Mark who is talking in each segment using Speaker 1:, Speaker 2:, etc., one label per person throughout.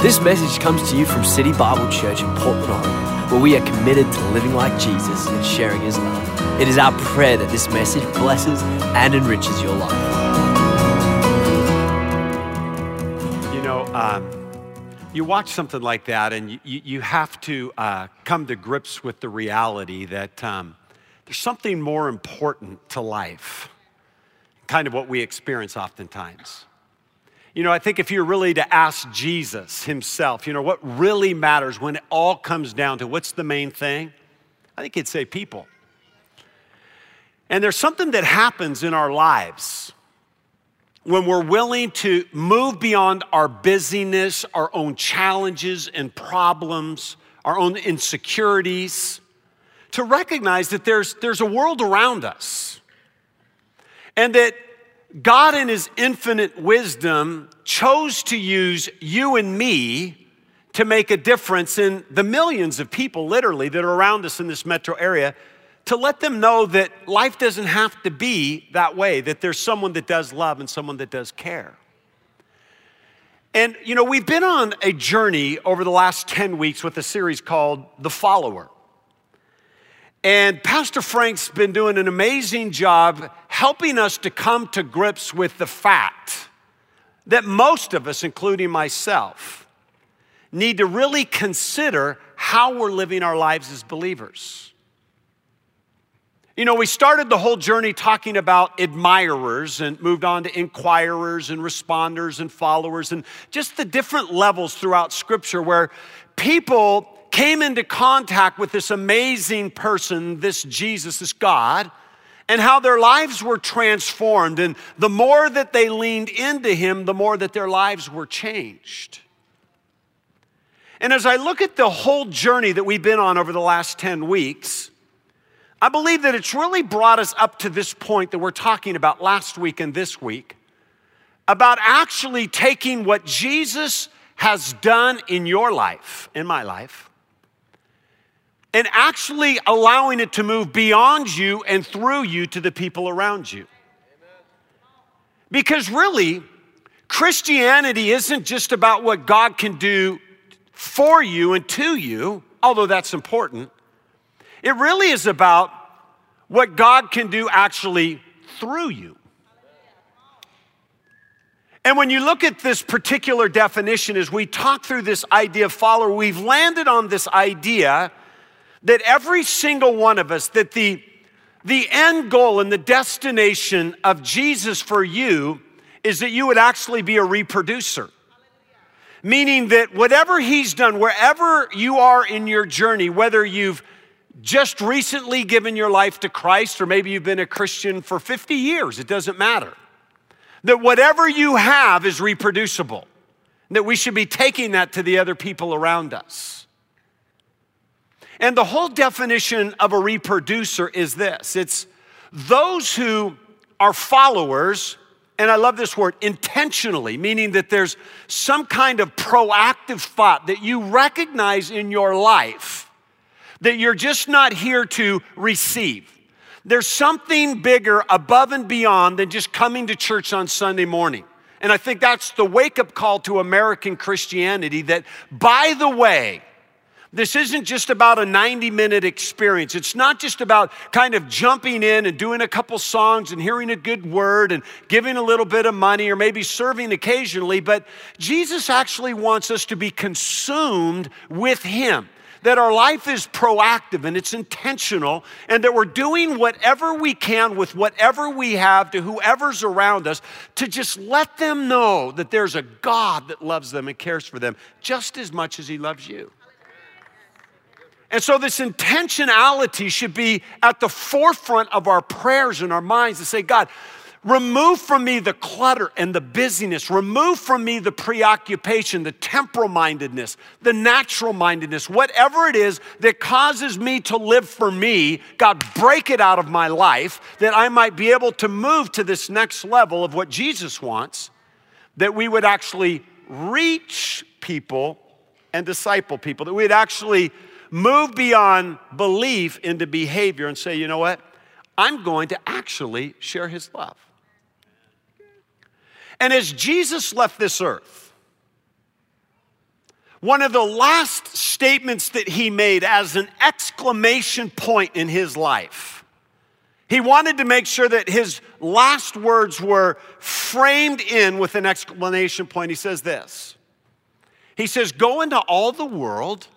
Speaker 1: This message comes to you from City Bible Church in Portland, Oregon, where we are committed to living like Jesus and sharing his love. It is our prayer that this message blesses and enriches your life.
Speaker 2: You know, um, you watch something like that, and you, you have to uh, come to grips with the reality that um, there's something more important to life, kind of what we experience oftentimes. You know, I think if you're really to ask Jesus himself, you know, what really matters when it all comes down to what's the main thing, I think he'd say people. And there's something that happens in our lives when we're willing to move beyond our busyness, our own challenges and problems, our own insecurities, to recognize that there's, there's a world around us. And that God, in His infinite wisdom, chose to use you and me to make a difference in the millions of people, literally, that are around us in this metro area, to let them know that life doesn't have to be that way, that there's someone that does love and someone that does care. And, you know, we've been on a journey over the last 10 weeks with a series called The Follower. And Pastor Frank's been doing an amazing job helping us to come to grips with the fact that most of us, including myself, need to really consider how we're living our lives as believers. You know, we started the whole journey talking about admirers and moved on to inquirers and responders and followers and just the different levels throughout Scripture where people came into contact with this amazing person, this Jesus, this God, and how their lives were transformed. And the more that they leaned into Him, the more that their lives were changed. And as I look at the whole journey that we've been on over the last 10 weeks, I believe that it's really brought us up to this point that we're talking about last week and this week about actually taking what Jesus has done in your life, in my life, and actually allowing it to move beyond you and through you to the people around you. Because really, Christianity isn't just about what God can do for you and to you, although that's important. It really is about what God can do actually through you. And when you look at this particular definition, as we talk through this idea of follower, we've landed on this idea that every single one of us, that the, the end goal and the destination of Jesus for you is that you would actually be a reproducer. Meaning that whatever he's done, wherever you are in your journey, whether you've just recently given your life to Christ or maybe you've been a Christian for 50 years, it doesn't matter. That whatever you have is reproducible. That we should be taking that to the other people around us. And the whole definition of a reproducer is this it's those who are followers, and I love this word, intentionally, meaning that there's some kind of proactive thought that you recognize in your life that you're just not here to receive. There's something bigger above and beyond than just coming to church on Sunday morning. And I think that's the wake up call to American Christianity that, by the way, this isn't just about a 90 minute experience. It's not just about kind of jumping in and doing a couple songs and hearing a good word and giving a little bit of money or maybe serving occasionally, but Jesus actually wants us to be consumed with Him. That our life is proactive and it's intentional, and that we're doing whatever we can with whatever we have to whoever's around us to just let them know that there's a God that loves them and cares for them just as much as He loves you. And so, this intentionality should be at the forefront of our prayers and our minds to say, God, remove from me the clutter and the busyness. Remove from me the preoccupation, the temporal mindedness, the natural mindedness, whatever it is that causes me to live for me. God, break it out of my life that I might be able to move to this next level of what Jesus wants, that we would actually reach people and disciple people, that we'd actually move beyond belief into behavior and say, you know what? I'm going to actually share his love. And as Jesus left this earth, one of the last statements that he made as an exclamation point in his life. He wanted to make sure that his last words were framed in with an exclamation point. He says this He says, Go into all the world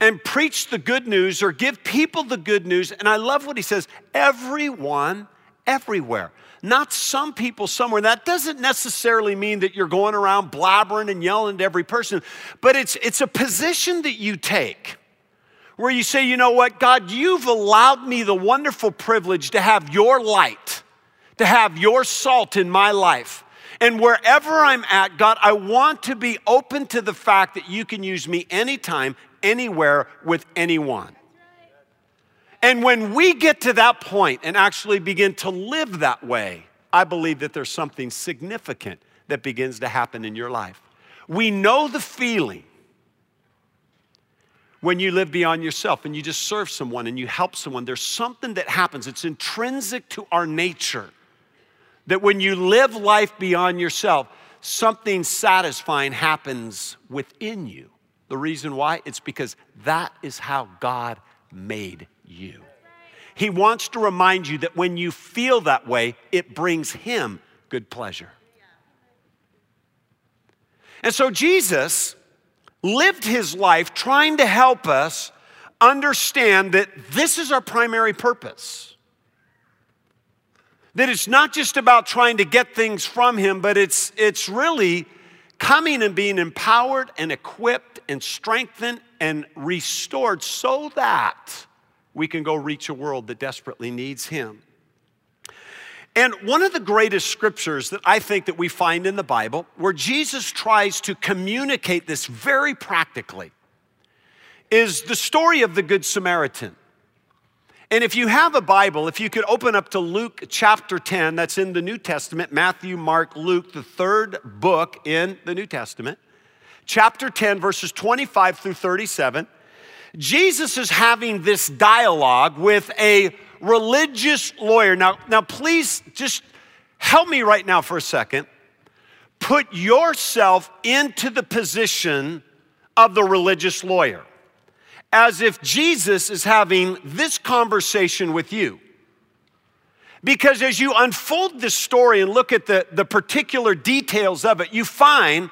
Speaker 2: and preach the good news or give people the good news. And I love what he says everyone, everywhere. Not some people somewhere. That doesn't necessarily mean that you're going around blabbering and yelling to every person, but it's, it's a position that you take where you say, you know what, God, you've allowed me the wonderful privilege to have your light, to have your salt in my life. And wherever I'm at, God, I want to be open to the fact that you can use me anytime, anywhere, with anyone. And when we get to that point and actually begin to live that way, I believe that there's something significant that begins to happen in your life. We know the feeling when you live beyond yourself and you just serve someone and you help someone. There's something that happens, it's intrinsic to our nature that when you live life beyond yourself, something satisfying happens within you. The reason why? It's because that is how God made you. He wants to remind you that when you feel that way, it brings Him good pleasure. And so Jesus lived his life trying to help us understand that this is our primary purpose. That it's not just about trying to get things from him, but it's, it's really coming and being empowered and equipped and strengthened and restored so that we can go reach a world that desperately needs him. And one of the greatest scriptures that I think that we find in the Bible where Jesus tries to communicate this very practically is the story of the good Samaritan. And if you have a Bible, if you could open up to Luke chapter 10, that's in the New Testament, Matthew, Mark, Luke, the third book in the New Testament, chapter 10, verses 25 through 37. Jesus is having this dialogue with a religious lawyer. Now, now please just help me right now for a second. Put yourself into the position of the religious lawyer, as if Jesus is having this conversation with you. Because as you unfold this story and look at the, the particular details of it, you find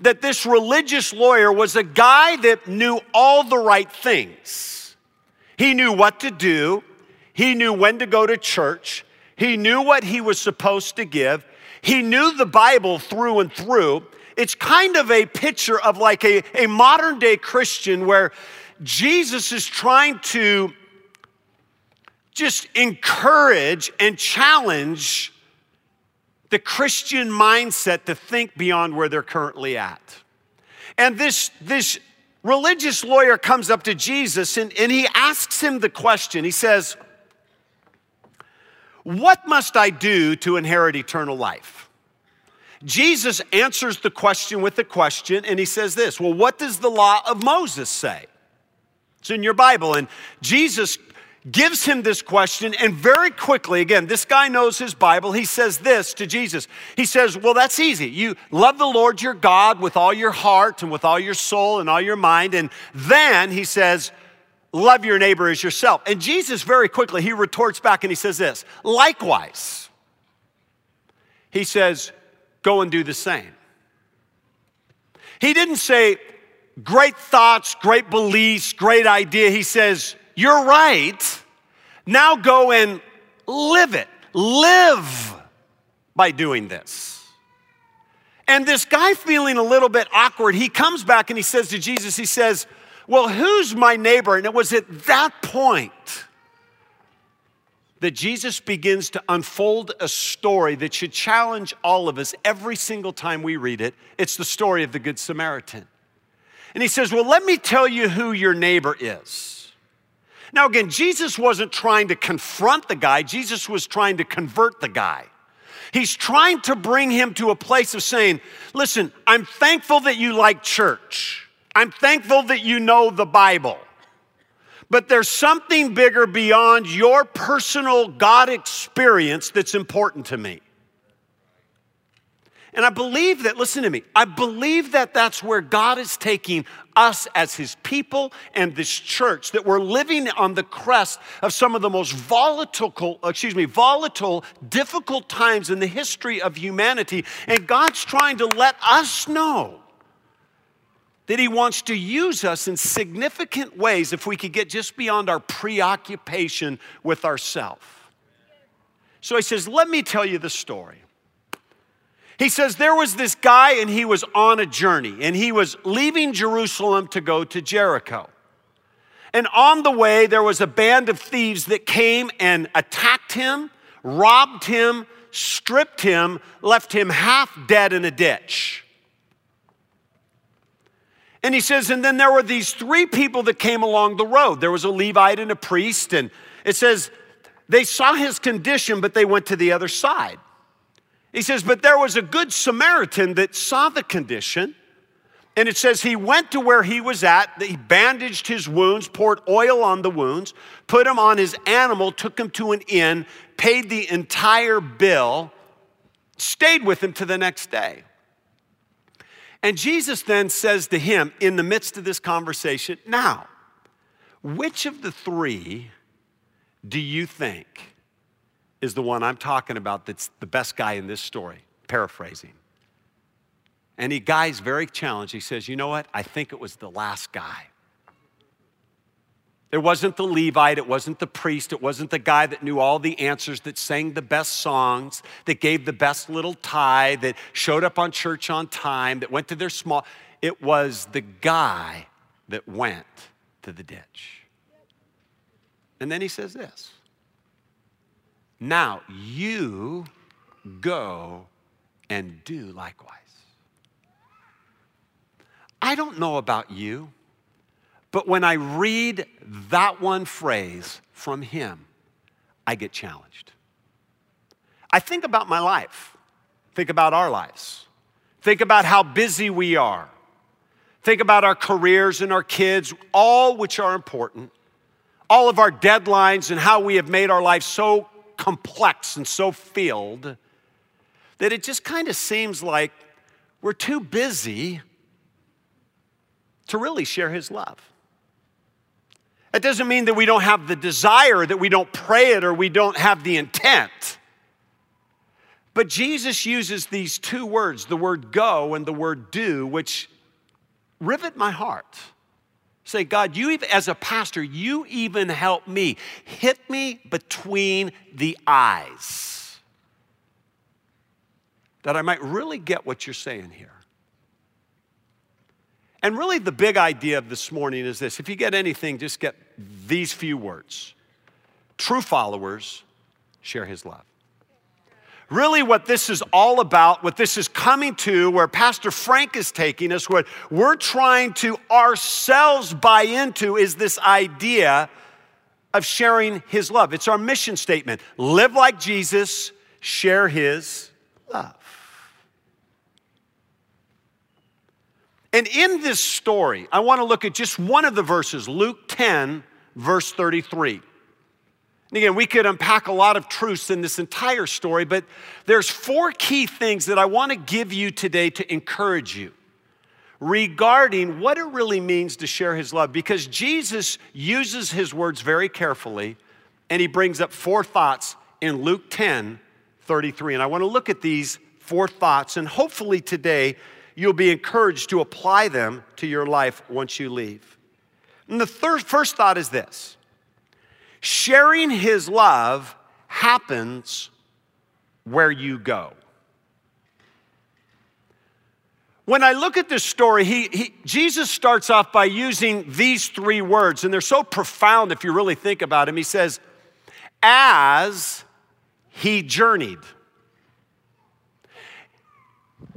Speaker 2: that this religious lawyer was a guy that knew all the right things. He knew what to do, he knew when to go to church, he knew what he was supposed to give, he knew the Bible through and through. It's kind of a picture of like a, a modern day Christian where Jesus is trying to just encourage and challenge the Christian mindset to think beyond where they're currently at. And this, this religious lawyer comes up to Jesus and, and he asks him the question. He says, What must I do to inherit eternal life? Jesus answers the question with a question and he says this Well, what does the law of Moses say? It's in your Bible. And Jesus gives him this question, and very quickly, again, this guy knows his Bible. He says this to Jesus. He says, Well, that's easy. You love the Lord your God with all your heart and with all your soul and all your mind. And then he says, Love your neighbor as yourself. And Jesus, very quickly, he retorts back and he says this Likewise, he says, Go and do the same. He didn't say, Great thoughts, great beliefs, great idea. He says, you're right. Now go and live it. Live by doing this. And this guy feeling a little bit awkward, he comes back and he says to Jesus, he says, Well, who's my neighbor? And it was at that point that Jesus begins to unfold a story that should challenge all of us every single time we read it. It's the story of the Good Samaritan. And he says, Well, let me tell you who your neighbor is. Now, again, Jesus wasn't trying to confront the guy, Jesus was trying to convert the guy. He's trying to bring him to a place of saying, Listen, I'm thankful that you like church. I'm thankful that you know the Bible. But there's something bigger beyond your personal God experience that's important to me. And I believe that, listen to me, I believe that that's where God is taking us as his people and this church, that we're living on the crest of some of the most volatile, excuse me, volatile, difficult times in the history of humanity. And God's trying to let us know that he wants to use us in significant ways if we could get just beyond our preoccupation with ourself. So he says, Let me tell you the story. He says there was this guy and he was on a journey and he was leaving Jerusalem to go to Jericho. And on the way, there was a band of thieves that came and attacked him, robbed him, stripped him, left him half dead in a ditch. And he says, and then there were these three people that came along the road. There was a Levite and a priest, and it says they saw his condition, but they went to the other side. He says, But there was a good Samaritan that saw the condition. And it says he went to where he was at, he bandaged his wounds, poured oil on the wounds, put him on his animal, took him to an inn, paid the entire bill, stayed with him to the next day. And Jesus then says to him in the midst of this conversation, Now, which of the three do you think is the one I'm talking about that's the best guy in this story, paraphrasing. And he guy's very challenged. He says, You know what? I think it was the last guy. It wasn't the Levite, it wasn't the priest, it wasn't the guy that knew all the answers, that sang the best songs, that gave the best little tie, that showed up on church on time, that went to their small. It was the guy that went to the ditch. And then he says this now you go and do likewise. I don't know about you, but when I read that one phrase from him, I get challenged. I think about my life, think about our lives, think about how busy we are, think about our careers and our kids, all which are important, all of our deadlines and how we have made our life so complex and so filled that it just kind of seems like we're too busy to really share His love. That doesn't mean that we don't have the desire, that we don't pray it, or we don't have the intent. But Jesus uses these two words, the word go and the word do, which rivet my heart. Say, God, you even, as a pastor, you even help me. Hit me between the eyes. That I might really get what you're saying here. And really, the big idea of this morning is this if you get anything, just get these few words True followers share his love really what this is all about, what this is coming to, where Pastor Frank is taking us, what we're trying to ourselves buy into is this idea of sharing his love. It's our mission statement live like Jesus, share his love. And in this story, I want to look at just one of the verses, Luke 10, verse 33. And again, we could unpack a lot of truths in this entire story, but there's four key things that I want to give you today to encourage you regarding what it really means to share his love because Jesus uses his words very carefully and he brings up four thoughts in Luke 10 33. And I want to look at these four thoughts and hopefully today you'll be encouraged to apply them to your life once you leave. And the first thought is this Sharing his love happens where you go. When I look at this story, he, he, Jesus starts off by using these three words, and they're so profound if you really think about them. He says, As he journeyed.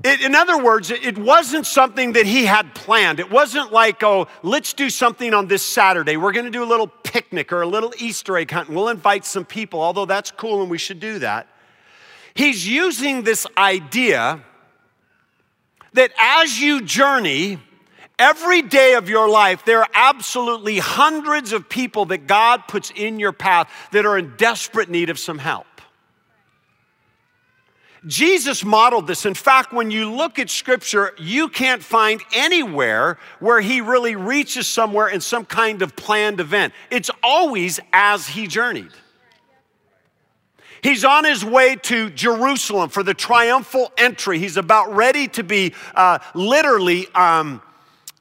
Speaker 2: It, in other words, it wasn't something that he had planned. It wasn't like, oh, let's do something on this Saturday. We're going to do a little picnic or a little Easter egg hunt, and we'll invite some people, although that's cool and we should do that. He's using this idea that as you journey, every day of your life, there are absolutely hundreds of people that God puts in your path that are in desperate need of some help. Jesus modeled this. In fact, when you look at scripture, you can't find anywhere where he really reaches somewhere in some kind of planned event. It's always as he journeyed. He's on his way to Jerusalem for the triumphal entry. He's about ready to be uh, literally um,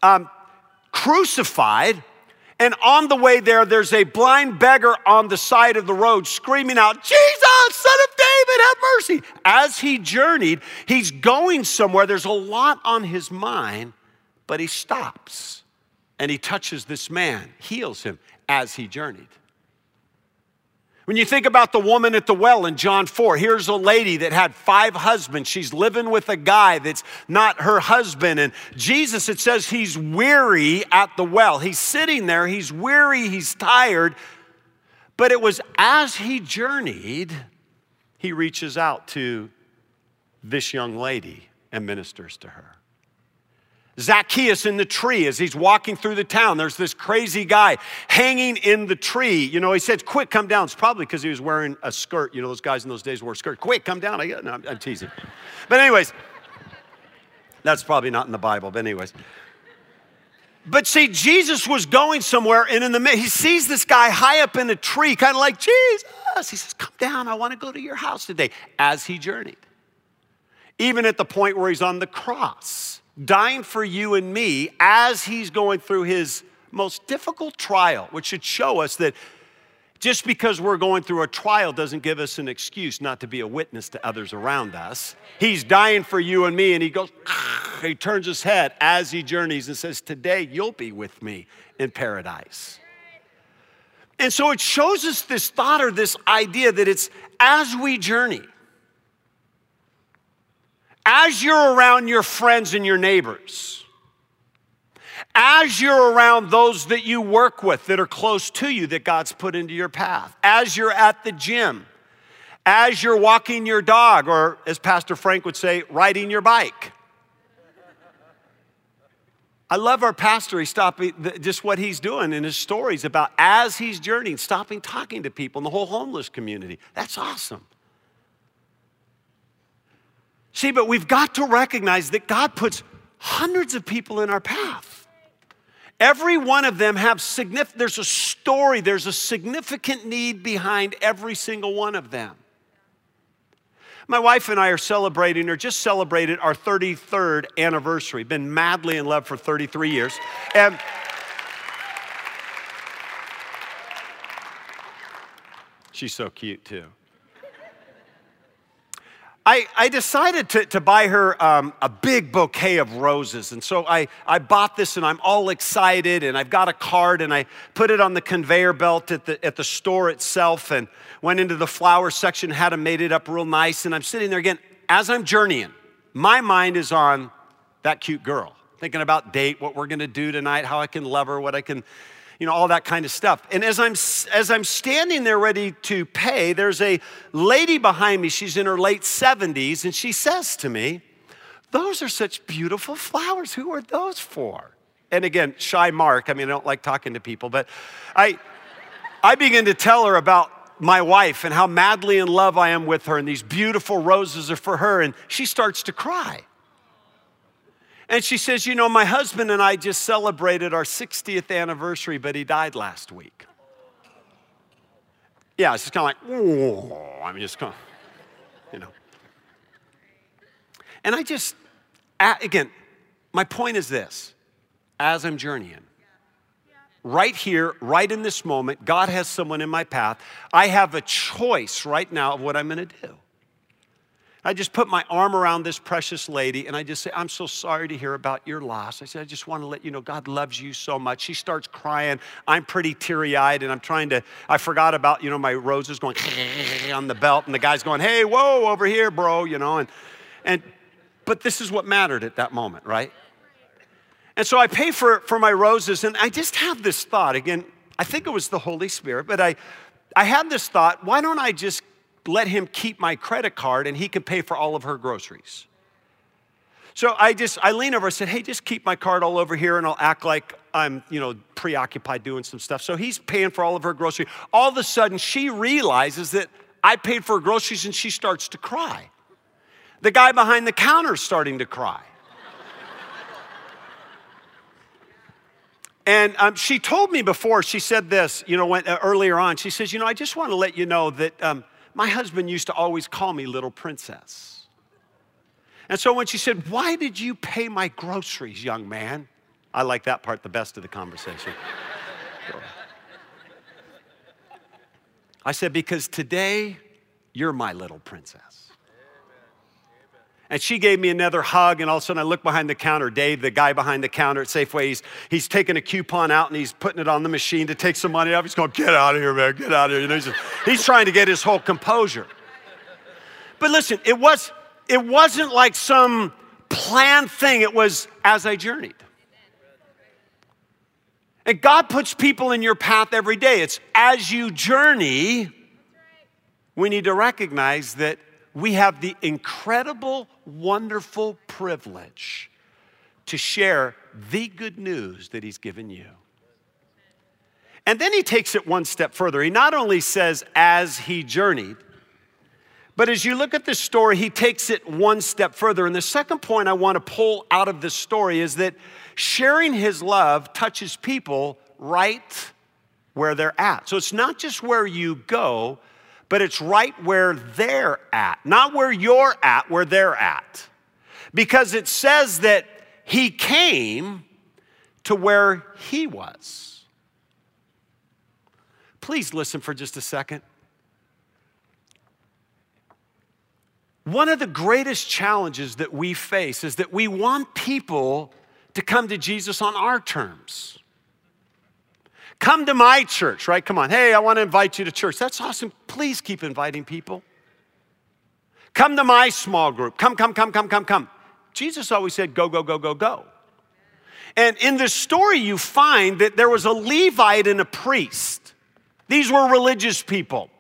Speaker 2: um, crucified. And on the way there, there's a blind beggar on the side of the road screaming out, Jesus, son of David, have mercy. As he journeyed, he's going somewhere. There's a lot on his mind, but he stops and he touches this man, heals him as he journeyed. When you think about the woman at the well in John 4, here's a lady that had five husbands. She's living with a guy that's not her husband. And Jesus, it says he's weary at the well. He's sitting there, he's weary, he's tired. But it was as he journeyed, he reaches out to this young lady and ministers to her. Zacchaeus in the tree as he's walking through the town. There's this crazy guy hanging in the tree. You know, he says, Quick, come down. It's probably because he was wearing a skirt. You know, those guys in those days wore a skirt. Quick, come down. I, no, I'm, I'm teasing. But, anyways, that's probably not in the Bible. But, anyways. But see, Jesus was going somewhere, and in the he sees this guy high up in a tree, kind of like Jesus. He says, Come down, I want to go to your house today, as he journeyed. Even at the point where he's on the cross dying for you and me as he's going through his most difficult trial, which should show us that just because we're going through a trial doesn't give us an excuse not to be a witness to others around us. He's dying for you and me, and he goes, he turns his head as he journeys and says, Today you'll be with me in paradise. And so it shows us this thought or this idea that it's as we journey, as you're around your friends and your neighbors, as you're around those that you work with that are close to you that God's put into your path, as you're at the gym, as you're walking your dog, or as Pastor Frank would say, riding your bike. I love our pastor. He's stopping, just what he's doing in his stories about as he's journeying, stopping talking to people in the whole homeless community. That's awesome. See, but we've got to recognize that God puts hundreds of people in our path. Every one of them have significant, there's a story, there's a significant need behind every single one of them. My wife and I are celebrating, or just celebrated, our 33rd anniversary. Been madly in love for 33 years. And she's so cute too. I, I decided to, to buy her um, a big bouquet of roses. And so I, I bought this and I'm all excited and I've got a card and I put it on the conveyor belt at the, at the store itself and went into the flower section, had them made it up real nice. And I'm sitting there again, as I'm journeying, my mind is on that cute girl, thinking about date, what we're gonna do tonight, how I can love her, what I can you know, all that kind of stuff. And as I'm, as I'm standing there ready to pay, there's a lady behind me. She's in her late 70s, and she says to me, Those are such beautiful flowers. Who are those for? And again, shy Marc, I mean, I don't like talking to people, but I, I begin to tell her about my wife and how madly in love I am with her, and these beautiful roses are for her, and she starts to cry. And she says, You know, my husband and I just celebrated our 60th anniversary, but he died last week. Yeah, it's just kind of like, oh, I'm just kind of, you know. And I just, again, my point is this as I'm journeying, right here, right in this moment, God has someone in my path. I have a choice right now of what I'm going to do. I just put my arm around this precious lady and I just say, I'm so sorry to hear about your loss. I said, I just want to let you know God loves you so much. She starts crying. I'm pretty teary eyed and I'm trying to, I forgot about, you know, my roses going on the belt and the guy's going, hey, whoa, over here, bro, you know. And, and, but this is what mattered at that moment, right? And so I pay for, for my roses and I just have this thought. Again, I think it was the Holy Spirit, but I, I had this thought why don't I just let him keep my credit card and he can pay for all of her groceries. So I just, I lean over, I said, hey, just keep my card all over here and I'll act like I'm, you know, preoccupied doing some stuff. So he's paying for all of her groceries. All of a sudden, she realizes that I paid for her groceries and she starts to cry. The guy behind the counter is starting to cry. And um, she told me before, she said this, you know, when, uh, earlier on, she says, you know, I just want to let you know that um, my husband used to always call me little princess. And so when she said, why did you pay my groceries, young man? I like that part the best of the conversation. I said, because today you're my little princess. And she gave me another hug, and all of a sudden I look behind the counter. Dave, the guy behind the counter at Safeway, he's, he's taking a coupon out and he's putting it on the machine to take some money off. He's going, Get out of here, man, get out of here. You know, he's, just, he's trying to get his whole composure. But listen, it, was, it wasn't like some planned thing, it was as I journeyed. And God puts people in your path every day. It's as you journey, we need to recognize that we have the incredible, wonderful privilege to share the good news that He's given you. And then He takes it one step further. He not only says, as He journeyed, but as you look at this story, He takes it one step further. And the second point I want to pull out of this story is that sharing His love touches people right where they're at. So it's not just where you go, but it's right where they're at, not where you're at, where they're at. Because it says that he came to where he was. Please listen for just a second. One of the greatest challenges that we face is that we want people to come to Jesus on our terms. Come to my church, right? Come on. Hey, I want to invite you to church. That's awesome. Please keep inviting people. Come to my small group. Come, come, come, come, come, come. Jesus always said, go, go, go, go, go. And in this story, you find that there was a Levite and a priest. These were religious people.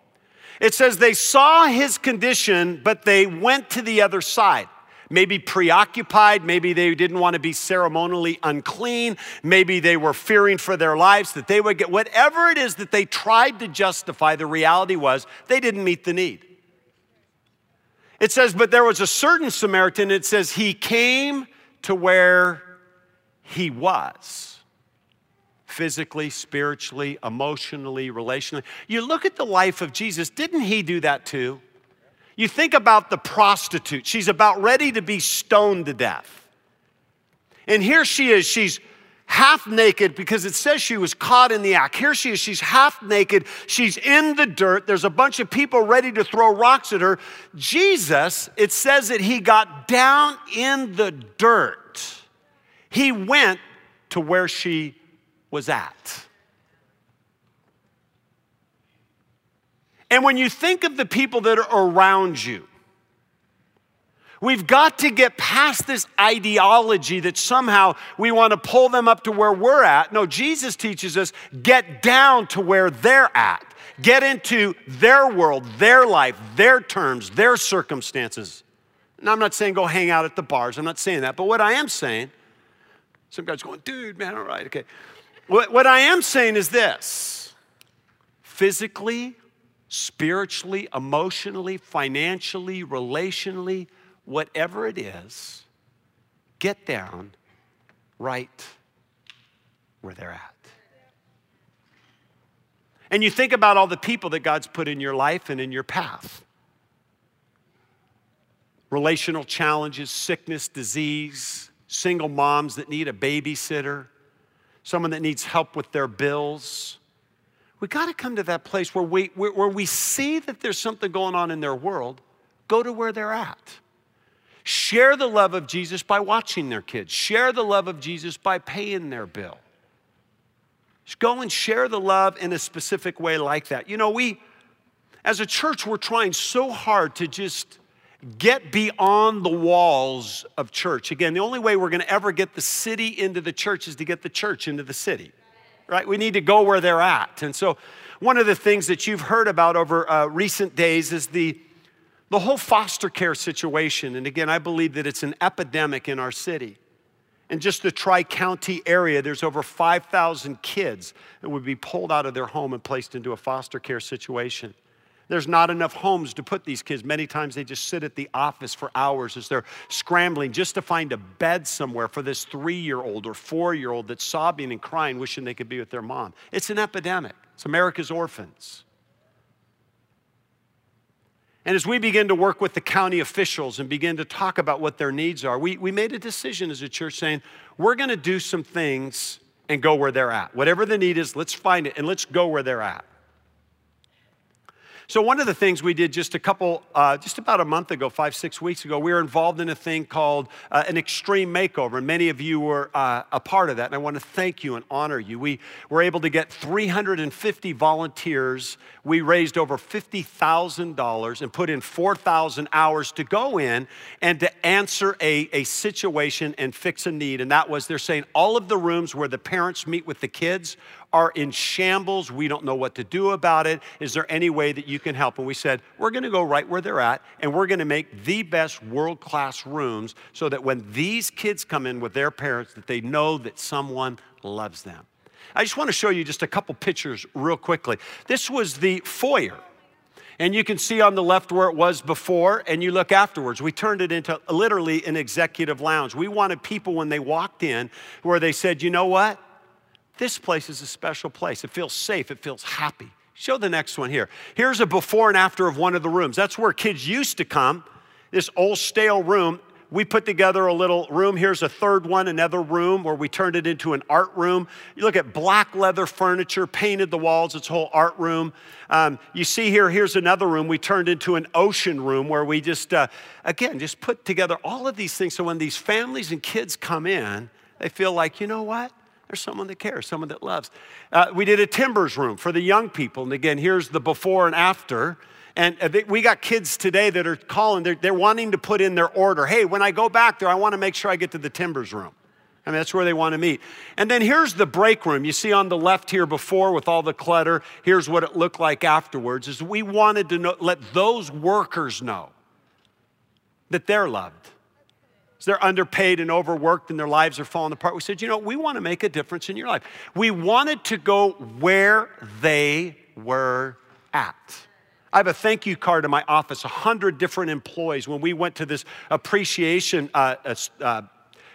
Speaker 2: It says they saw his condition, but they went to the other side maybe preoccupied, maybe they didn't want to be ceremonially unclean, maybe they were fearing for their lives that they would get whatever it is that they tried to justify, the reality was they didn't meet the need. It says, but there was a certain Samaritan, it says, he came to where he was physically, spiritually, emotionally, relationally. You look at the life of Jesus, didn't he do that too? You think about the prostitute, she's about ready to be stoned to death. And here she is, she's half naked because it says she was caught in the act. Here she is, she's half naked, she's in the dirt. There's a bunch of people ready to throw rocks at her. Jesus, it says that he got down in the dirt. He went to where she was at. And when you think of the people that are around you, we've got to get past this ideology that somehow we want to pull them up to where we're at. No, Jesus teaches us get down to where they're at. Get into their world, their life, their terms, their circumstances. And I'm not saying go hang out at the bars. I'm not saying that. But what I am saying, some guy's going, dude, man, all right, okay. What, what I am saying is this physically, spiritually, emotionally, financially, relationally, whatever it is, get down right where they're at. And you think about all the people that God's put in your life and in your path relational challenges, sickness, disease, single moms that need a babysitter, someone that needs help with their bills we got to come to that place where we, where we see that there's something going on in their world, go to where they're at. Share the love of Jesus by watching their kids. Share the love of Jesus by paying their bill. Go and share the love in a specific way like that. You know, we, as a church, we're trying so hard to just get beyond the walls of church. Again, the only way we're going to ever get the city into the church is to get the church into the city right? We need to go where they're at. And so, one of the things that you've heard about over uh, recent days is the, the whole foster care situation. And again, I believe that it's an epidemic in our city. In just the Tri County area, there's over 5,000 kids that would be pulled out of their home and placed into a foster care situation. There's not enough homes to put these kids. Many times they just sit at the office for hours as they're scrambling just to find a bed somewhere for this three year old or four year old that's sobbing and crying, wishing they could be with their mom. It's an epidemic. It's America's orphans. And as we begin to work with the county officials and begin to talk about what their needs are, we, we made a decision as a church saying, we're going to do some things and go where they're at. Whatever the need is, let's find it and let's go where they're at. So, one of the things we did just a couple, uh, just about a month ago, five, six weeks ago, we were involved in a thing called uh, an extreme makeover. And many of you were uh, a part of that. And I want to thank you and honor you. We were able to get 350 volunteers. We raised over $50,000 and put in 4,000 hours to go in and to answer a, a situation and fix a need. And that was they're saying all of the rooms where the parents meet with the kids are in shambles. We don't know what to do about it. Is there any way that you can help? And we said, we're going to go right where they're at and we're going to make the best world class rooms so that when these kids come in with their parents, that they know that someone loves them. I just want to show you just a couple pictures real quickly. This was the foyer. And you can see on the left where it was before, and you look afterwards. We turned it into literally an executive lounge. We wanted people when they walked in where they said, you know what? This place is a special place. It feels safe, it feels happy. Show the next one here. Here's a before and after of one of the rooms. That's where kids used to come, this old stale room. We put together a little room. Here's a third one, another room where we turned it into an art room. You look at black leather furniture, painted the walls, it's a whole art room. Um, you see here, here's another room we turned into an ocean room where we just, uh, again, just put together all of these things so when these families and kids come in, they feel like, you know what? There's someone that cares, someone that loves. Uh, we did a timbers room for the young people. And again, here's the before and after. And uh, we got kids today that are calling, they're, they're wanting to put in their order. Hey, when I go back there, I want to make sure I get to the timbers room. I mean, that's where they want to meet. And then here's the break room. You see on the left here before with all the clutter, here's what it looked like afterwards. Is we wanted to know, let those workers know that they're loved they're underpaid and overworked and their lives are falling apart. We said, you know, we want to make a difference in your life. We wanted to go where they were at. I have a thank you card in my office, 100 different employees. When we went to this appreciation uh, uh, uh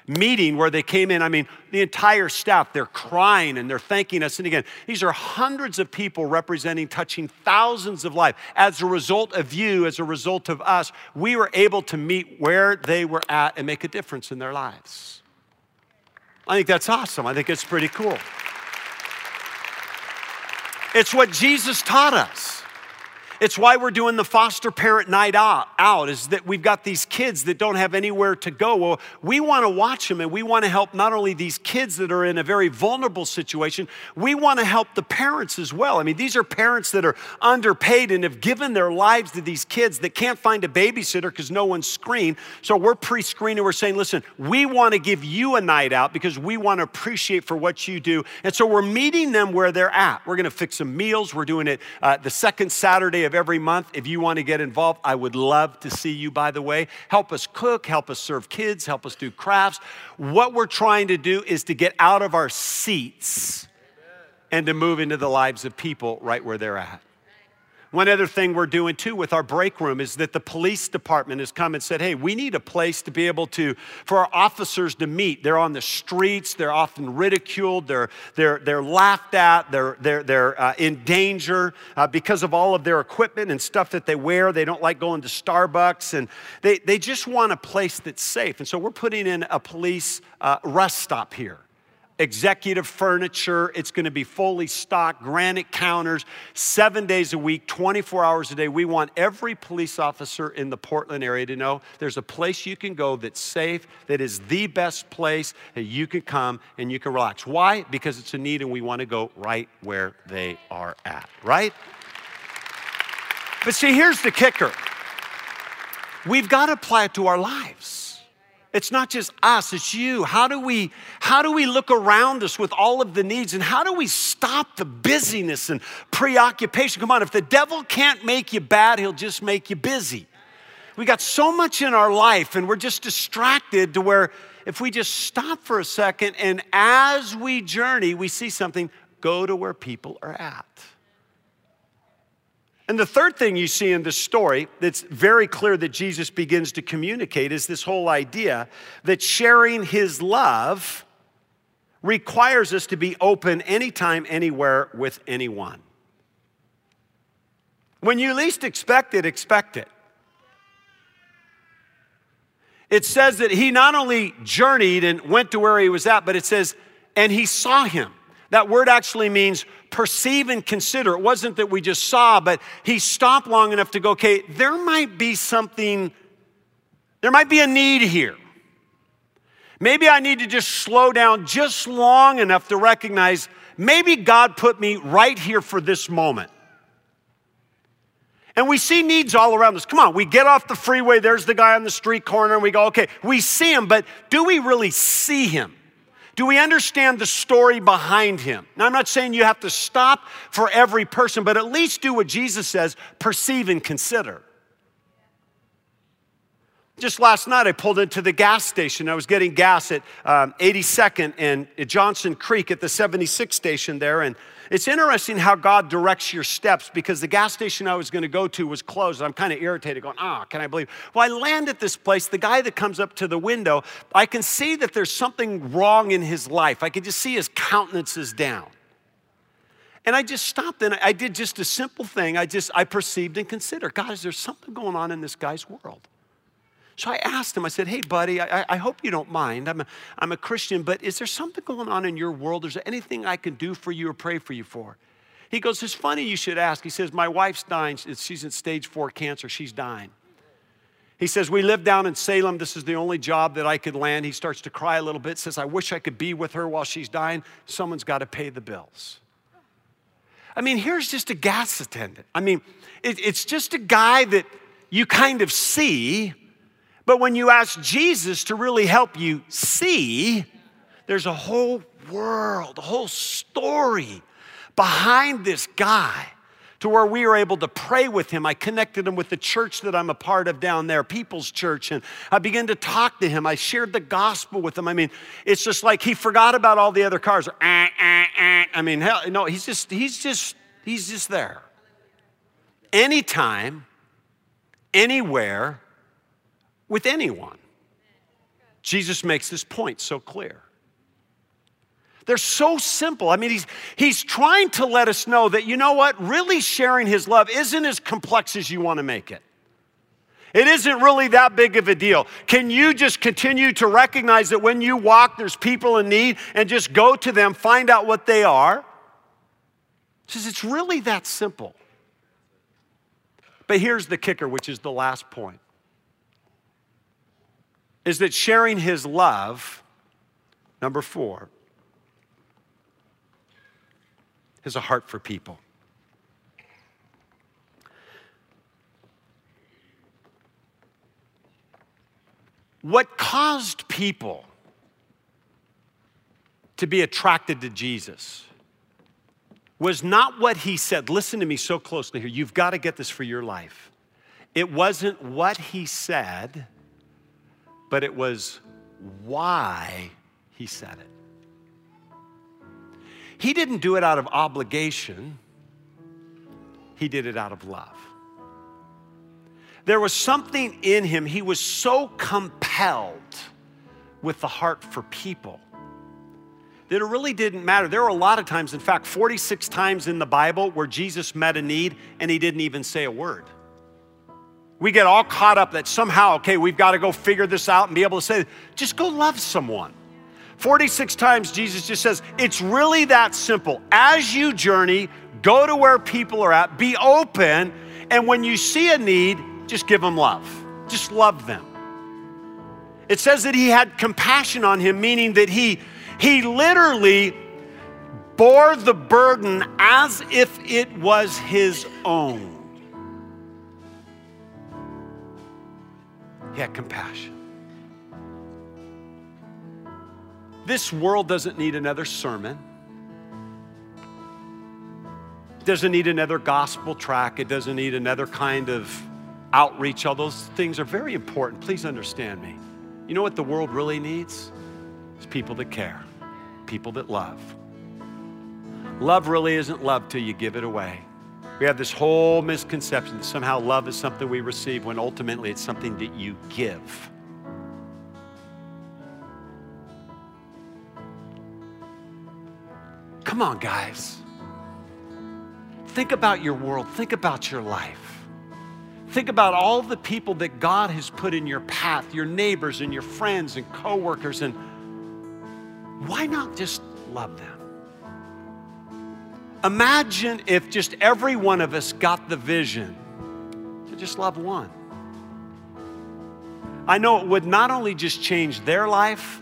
Speaker 2: meeting where they came in. I mean, the entire staff, they're crying and they're thanking us. And again, these are hundreds of people representing, touching thousands of lives. As a result of you, as a result of us, we were able to meet where they were at and make a difference in their lives. I think that's awesome. I think it's pretty cool. It's what Jesus taught us. It's why we're doing the foster parent night out, out, is that we've got these kids that don't have anywhere to go. Well, we want to watch them and we want to help not only these kids that are in a very vulnerable situation, we want to help the parents as well. I mean, these are parents that are underpaid and have given their lives to these kids that can't find a babysitter because no one's screened. So we're pre-screening. We're saying, listen, we want to give you a night out because we want to appreciate for what you do. And so we're meeting them where they're at. We're going to fix some meals. We're doing it uh, the second Saturday of of every month. If you want to get involved, I would love to see you, by the way. Help us cook, help us serve kids, help us do crafts. What we're trying to do is to get out of our seats and to move into the lives of people right where they're at. One other thing we're doing too with our break room is that the police department has come and said, hey, we need a place to be able to, for our officers to meet. They're on the streets, they're often ridiculed, they're, they're, they're laughed at, they're, they're, they're uh, in danger uh, because of all of their equipment and stuff that they wear. They don't like going to Starbucks and they, they just want a place that's safe. And so we're putting in a police uh, rest stop here executive furniture. It's going to be fully stocked, granite counters, seven days a week, 24 hours a day. We want every police officer in the Portland area to know there's a place you can go that's safe, that is the best place that you can come and you can relax. Why? Because it's a need and we want to go right where they are at, right? But see, here's the kicker we've got to apply it to our lives. It's not just us, it's you. How do we how do we look around us with all of the needs and how do we stop the busyness and preoccupation? Come on, if the devil can't make you bad, he'll just make you busy. We got so much in our life and we're just distracted to where if we just stop for a second and as we journey, we see something, go to where people are at. And the third thing you see in this story that's very clear that Jesus begins to communicate is this whole idea that sharing his love requires us to be open anytime, anywhere with anyone. When you least expect it, expect it. It says that he not only journeyed and went to where he was at, but it says, and he saw him. That word actually means perceive and consider. It wasn't that we just saw, but he stopped long enough to go, okay, there might be something, there might be a need here. Maybe I need to just slow down just long enough to recognize maybe God put me right here for this moment. And we see needs all around us. Come on, we get off the freeway, there's the guy on the street corner, and we go, okay, we see him, but do we really see him? Do we understand the story behind him? Now, I'm not saying you have to stop for every person, but at least do what Jesus says perceive and consider. Just last night, I pulled into the gas station. I was getting gas at um, 82nd and at Johnson Creek at the 76 station there. And it's interesting how God directs your steps because the gas station I was going to go to was closed. I'm kind of irritated, going, ah, can I believe? Well, I land at this place. The guy that comes up to the window, I can see that there's something wrong in his life. I can just see his countenance is down. And I just stopped and I did just a simple thing. I just, I perceived and considered, God, is there something going on in this guy's world? So I asked him, I said, hey, buddy, I, I hope you don't mind. I'm a, I'm a Christian, but is there something going on in your world? Is there anything I can do for you or pray for you for? He goes, it's funny you should ask. He says, my wife's dying. She's in stage four cancer. She's dying. He says, We live down in Salem. This is the only job that I could land. He starts to cry a little bit, says, I wish I could be with her while she's dying. Someone's got to pay the bills. I mean, here's just a gas attendant. I mean, it, it's just a guy that you kind of see but when you ask Jesus to really help you see, there's a whole world, a whole story behind this guy to where we were able to pray with him. I connected him with the church that I'm a part of down there, People's Church, and I began to talk to him. I shared the gospel with him. I mean, it's just like he forgot about all the other cars. Uh, uh, uh. I mean, hell, no, he's just, he's just, he's just there. Anytime, anywhere, with anyone. Jesus makes this point so clear. They're so simple. I mean, he's, he's trying to let us know that, you know what, really sharing his love isn't as complex as you want to make it. It isn't really that big of a deal. Can you just continue to recognize that when you walk, there's people in need and just go to them, find out what they are? He says it's really that simple. But here's the kicker, which is the last point is that sharing his love, number four, is a heart for people. What caused people to be attracted to Jesus was not what he said. Listen to me so closely here. You've got to get this for your life. It wasn't what he said but it was why he said it. He didn't do it out of obligation, he did it out of love. There was something in him, he was so compelled with the heart for people that it really didn't matter. There were a lot of times, in fact, 46 times in the Bible where Jesus met a need and he didn't even say a word. We get all caught up that somehow, okay, we've got to go figure this out and be able to say, just go love someone. 46 times Jesus just says, it's really that simple. As you journey, go to where people are at, be open, and when you see a need, just give them love. Just love them. It says that he had compassion on him, meaning that he, he literally bore the burden as if it was his own. He had compassion. This world doesn't need another sermon. It doesn't need another gospel track. It doesn't need another kind of outreach. All those things are very important. Please understand me. You know what the world really needs? It's people that care, people that love. Love really isn't love till you give it away. We have this whole misconception that somehow love is something we receive when ultimately it's something that you give. Come on, guys. Think about your world, think about your life. Think about all the people that God has put in your path, your neighbors and your friends and coworkers, and why not just love them? Imagine if just every one of us got the vision to just love one. I know it would not only just change their life,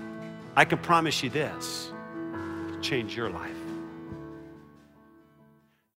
Speaker 2: I can promise you this change your life.